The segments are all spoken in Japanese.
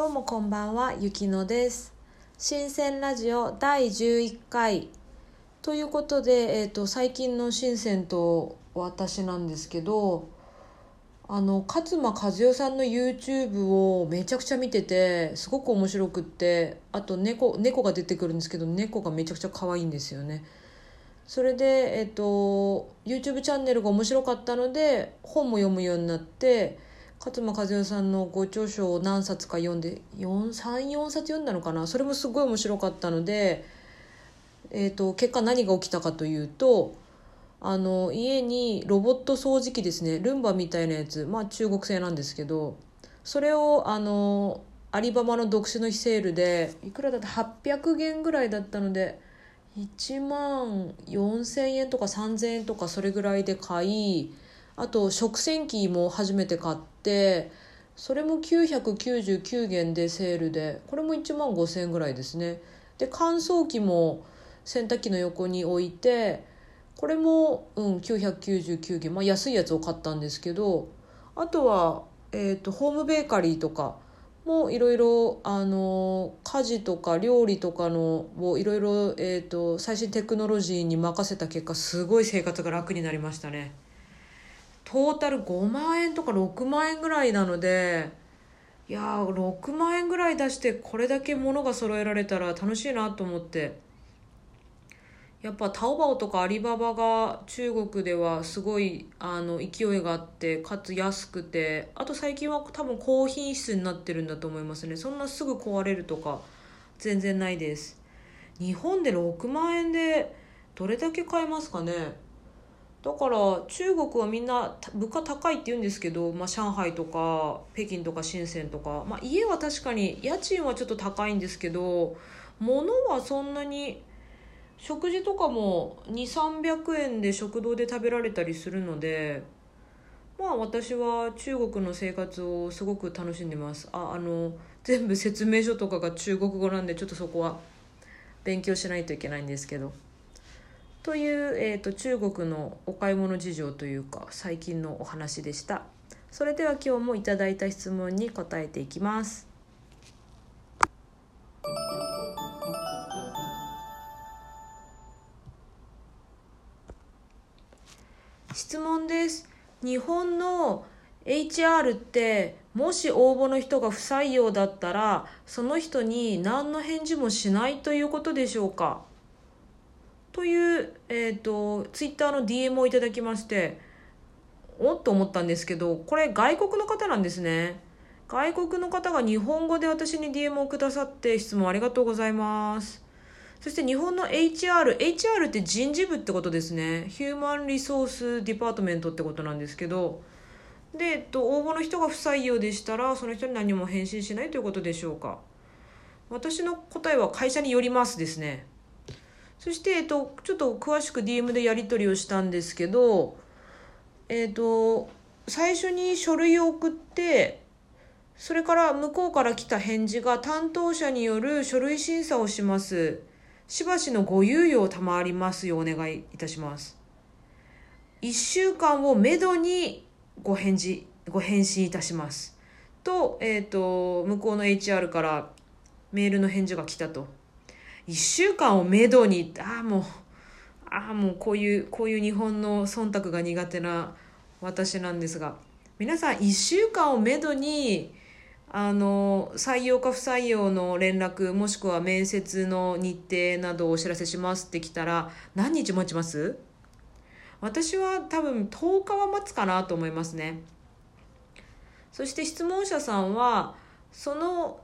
どうもこんばんは、ゆきのです。新鮮ラジオ第11回ということで、えっ、と、最近の新鮮と私なんですけど、あの、勝間和代さんの YouTube をめちゃくちゃ見てて、すごく面白くって、あと猫、猫が出てくるんですけど、猫がめちゃくちゃ可愛いんですよね。それで、えっ、と、YouTube チャンネルが面白かったので、本も読むようになって、勝間和代さんのご著書を何冊か読んで34冊読んだのかな？それもすごい面白かったので、えー、と結果何が起きたかというとあの家にロボット掃除機ですね。ルンバみたいなやつ。まあ中国製なんですけどそれをあのアリババの読書の日セールでいくらだった？800元ぐらいだったので1万4000円とか3000円とかそれぐらいで買いあと食洗機も初めて買ってそれも999元でセールでこれも1万5000円ぐらいですねで乾燥機も洗濯機の横に置いてこれも、うん、999元、まあ、安いやつを買ったんですけどあとは、えーと、ホームベーカリーとかもいろいろ家事とか料理とかのをいろいろ、最新テクノロジーに任せた結果すごい生活が楽になりましたね。トータル5万円とか6万円ぐらいなのでいやー6万円ぐらい出してこれだけ物が揃えられたら楽しいなと思って。やっぱタオバオとかアリババが中国ではすごいあの勢いがあってかつ安くてあと最近は多分高品質になってるんだと思いますね。そんなすぐ壊れるとか全然ないです。日本で6万円でどれだけ買えますかね。だから中国はみんな物価高いって言うんですけど、まあ、上海とか北京とか深センとか、まあ、家は確かに家賃はちょっと高いんですけど物はそんなに食事とかも2300円で食堂で食べられたりするのでまあ私は中国の生活をすごく楽しんでますああの全部説明書とかが中国語なんでちょっとそこは勉強しないといけないんですけど。という、えーと、中国のお買い物事情というか最近のお話でした。それでは今日もいただいた質問に答えていきます。質問です。日本の HR ってもし応募の人が不採用だったらその人に何の返事もしないということでしょうか？という、えーと、ツイッターの DM をいただきましておっと思ったんですけどこれ外国の方なんですね。外国の方が日本語で私に DM をくださって質問ありがとうございます。そして日本の HR HR って人事部ってことですね。ヒューマンリソースディパートメントってことなんですけど。で、えっと、応募の人が不採用でしたらその人に何も返信しないということでしょうか。私の答えは会社によりますですね。そして、えっと、ちょっと詳しく DM でやり取りをしたんですけど、えっと、最初に書類を送って、それから向こうから来た返事が担当者による書類審査をします。しばしのご猶予を賜りますようお願いいたします。1週間をめどにご返事、ご返信いたします。と、えっと、向こうの HR からメールの返事が来たと。1週間をめどにああもうああもうこういうこういう日本の忖度が苦手な私なんですが皆さん1週間をめどにあの採用か不採用の連絡もしくは面接の日程などをお知らせしますって来たら何日待ちます？私は多分10日は待つかなと思いますね。そして質問者さんはその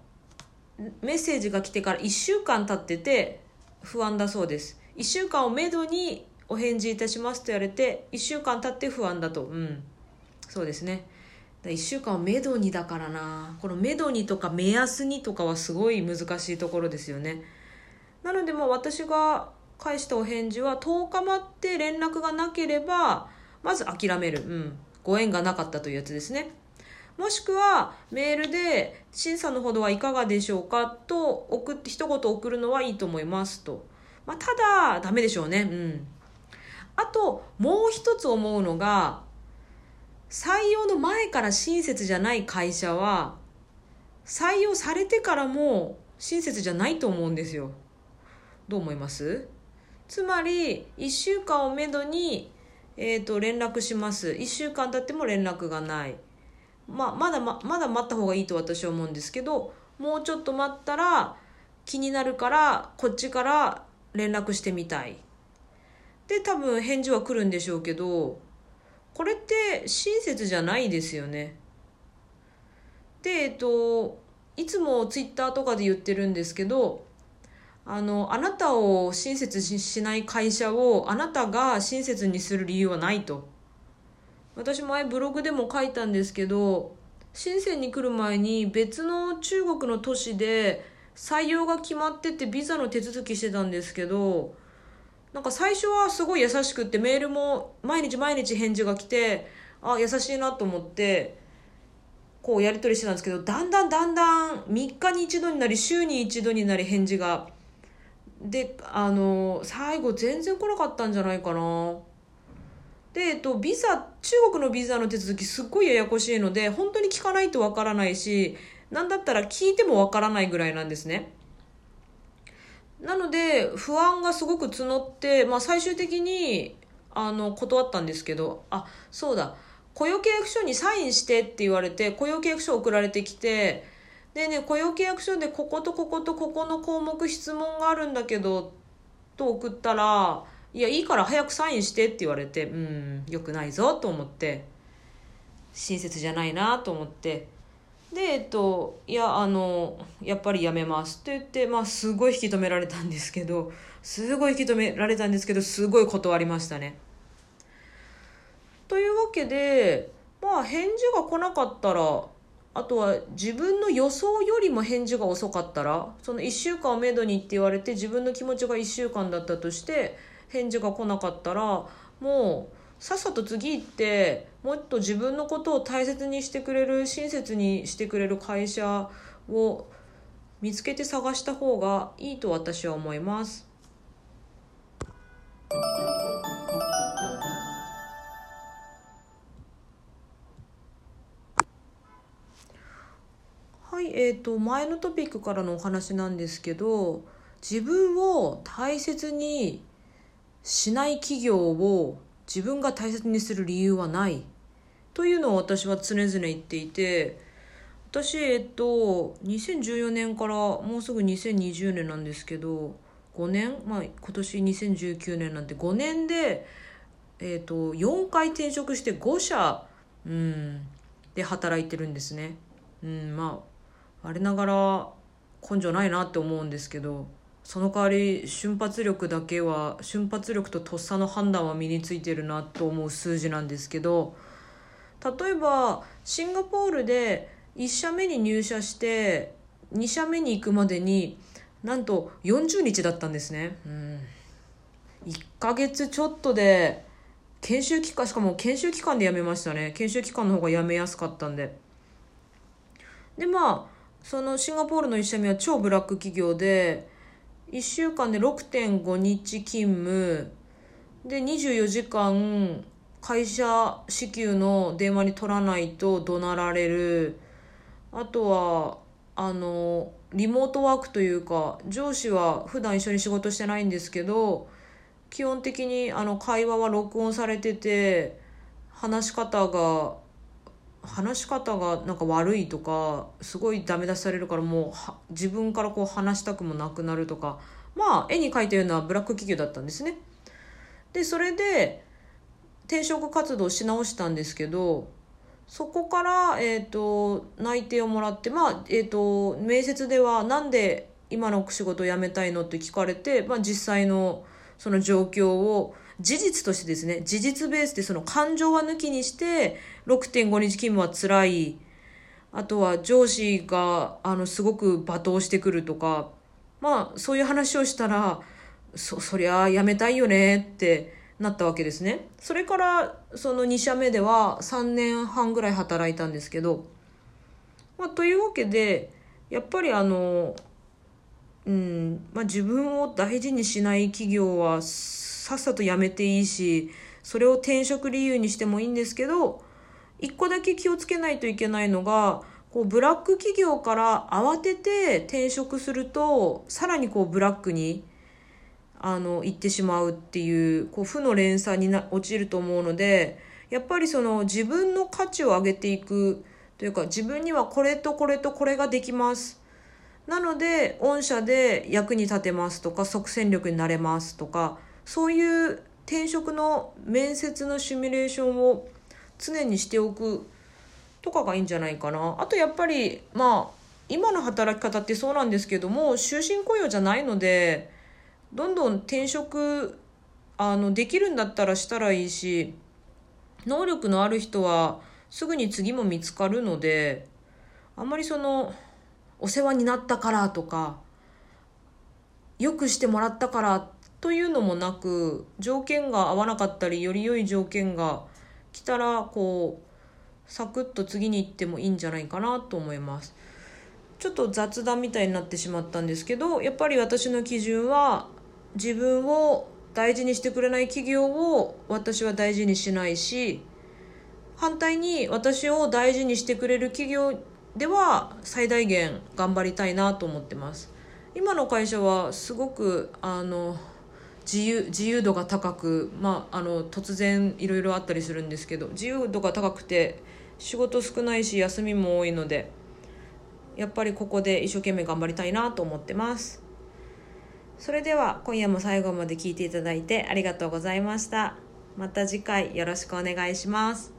メッセージが来てから1週間経ってて不安だそうです。1週間をめどにお返事いたしますと言われて1週間経って不安だと。うん。そうですね。1週間をめどにだからな。このめどにとか目安にとかはすごい難しいところですよね。なのでもう私が返したお返事は10日待って連絡がなければまず諦める。うん。ご縁がなかったというやつですね。もしくはメールで審査のほどはいかがでしょうか？と送って一言送るのはいいと思いますと。まあ、ただ、ダメでしょうね。うん。あと、もう一つ思うのが、採用の前から親切じゃない会社は、採用されてからも親切じゃないと思うんですよどう思います？つまり1週間をめどに、えーと、連絡します1週間経っても連絡がないまあ、まだままだ待った方がいいと私は思うんですけどもうちょっと待ったら気になるからこっちから連絡してみたい。で多分返事は来るんでしょうけどこれって親切じゃないですよね。でえっといつもツイッターとかで言ってるんですけどあのあなたを親切しない会社をあなたが親切にする理由はないと。私前ブログでも書いたんですけど深センに来る前に別の中国の都市で採用が決まっててビザの手続きしてたんですけどなんか最初はすごい優しくってメールも毎日毎日返事が来てあ優しいなと思ってこうやり取りしてたんですけどだんだんだんだん3日に一度になり週に一度になり返事が。であの最後全然来なかったんじゃないかな。で、えっと、ビザ中国のビザの手続きすっごいややこしいので本当に聞かないとわからないし何だったら聞いてもわからないぐらいなんですね。なので不安がすごく募って、まあ、最終的にあの断ったんですけどあそうだ雇用契約書にサインしてって言われて雇用契約書送られてきてでね雇用契約書でこことこことここの項目質問があるんだけどと送ったらいやいいから早くサインしてって言われてうんよくないぞと思って親切じゃないなと思ってで、えっと、いや、あの、やっぱりやめますって言って、まあ、すごい引き止められたんですけど、すごい引き止められたんですけど、すごい断りましたね。というわけで、まあ、返事が来なかったら、あとは自分の予想よりも返事が遅かったら、その1週間をめどにって言われて、自分の気持ちが1週間だったとして、返事が来なかったら、もう、さっさと次行ってもっと自分のことを大切にしてくれる親切にしてくれる会社を見つけて探した方がいいと私は思います。はい、えーと、前のトピックからのお話なんですけど自分を大切にしない企業を自分が大切にする理由はない。というのを私は常々言っていて私えっと2014年からもうすぐ2020年なんですけど5年まあ今年2019年なんて5年でえっと4回転職して5社うんで働いてるんですね。うんまああれながら根性ないなって思うんですけど。その代わり瞬発力だけは瞬発力ととっさの判断は身についてるなと思う数字なんですけど例えばシンガポールで1社目に入社して2社目に行くまでになんと40日だったんですね。うん、1ヶ月ちょっとで研修期間しかも研修期間で辞めましたね。研修期間の方が辞めやすかったんで。でまあそのシンガポールの1社目は超ブラック企業で1週間で6.5日勤務。で24時間会社支給の電話に取らないと怒鳴られる。あとはあのリモートワークというか上司は普段一緒に仕事してないんですけど基本的にあの会話は録音されてて話し方が話し方がなんか悪いとかすごいダメ出しされるからもう自分からこう話したくもなくなるとかまあ絵に描いたようなブラック企業だったんですね。でそれで転職活動し直したんですけどそこから、えーと、内定をもらってまあえっ、ー、と面接ではなんで今の仕事を辞めたいのって聞かれて、まあ、実際のその状況を事実としてですね事実ベースでその感情は抜きにして6.5日勤務は辛い。あとは上司があのすごく罵倒してくるとか。まあそういう話をしたらそそりゃやめたいよねってなったわけですね。それからその2社目では3年半ぐらい働いたんですけど、まあ、というわけでやっぱりあのうんまあ、自分を大事にしない企業はさっさと辞めていいしそれを転職理由にしてもいいんですけど一個だけ気をつけないといけないのがこうブラック企業から慌てて転職するとさらにこうブラックにあの行ってしまうっていうこう負の連鎖にな陥ると思うのでやっぱりその自分の価値を上げていくというか自分にはこれとこれとこれができます。なので御社で役に立てますとか即戦力になれますとかそういう転職の面接のシミュレーションを常にしておくとかがいいんじゃないかな。あとやっぱりまあ今の働き方ってそうなんですけども終身雇用じゃないのでどんどん転職あのできるんだったらしたらいいし能力のある人はすぐに次も見つかるのであんまりそのお世話になったからとかよくしてもらったからというのもなく条件が合わなかったりより良い条件が来たらこうサクッと次に行ってもいいんじゃないかなと思います。ちょっと雑談みたいになってしまったんですけどやっぱり私の基準は自分を大事にしてくれない企業を私は大事にしないし反対に私を大事にしてくれる企業では最大限頑張りたいなと思ってます今の会社はすごくあの自由自由度が高く、まあ、あの突然いろいろあったりするんですけど自由度が高くて仕事少ないし休みも多いのでやっぱりここで一生懸命頑張りたいなと思ってます。それでは今夜も最後まで聞いていただいてありがとうございました。また次回よろしくお願いします。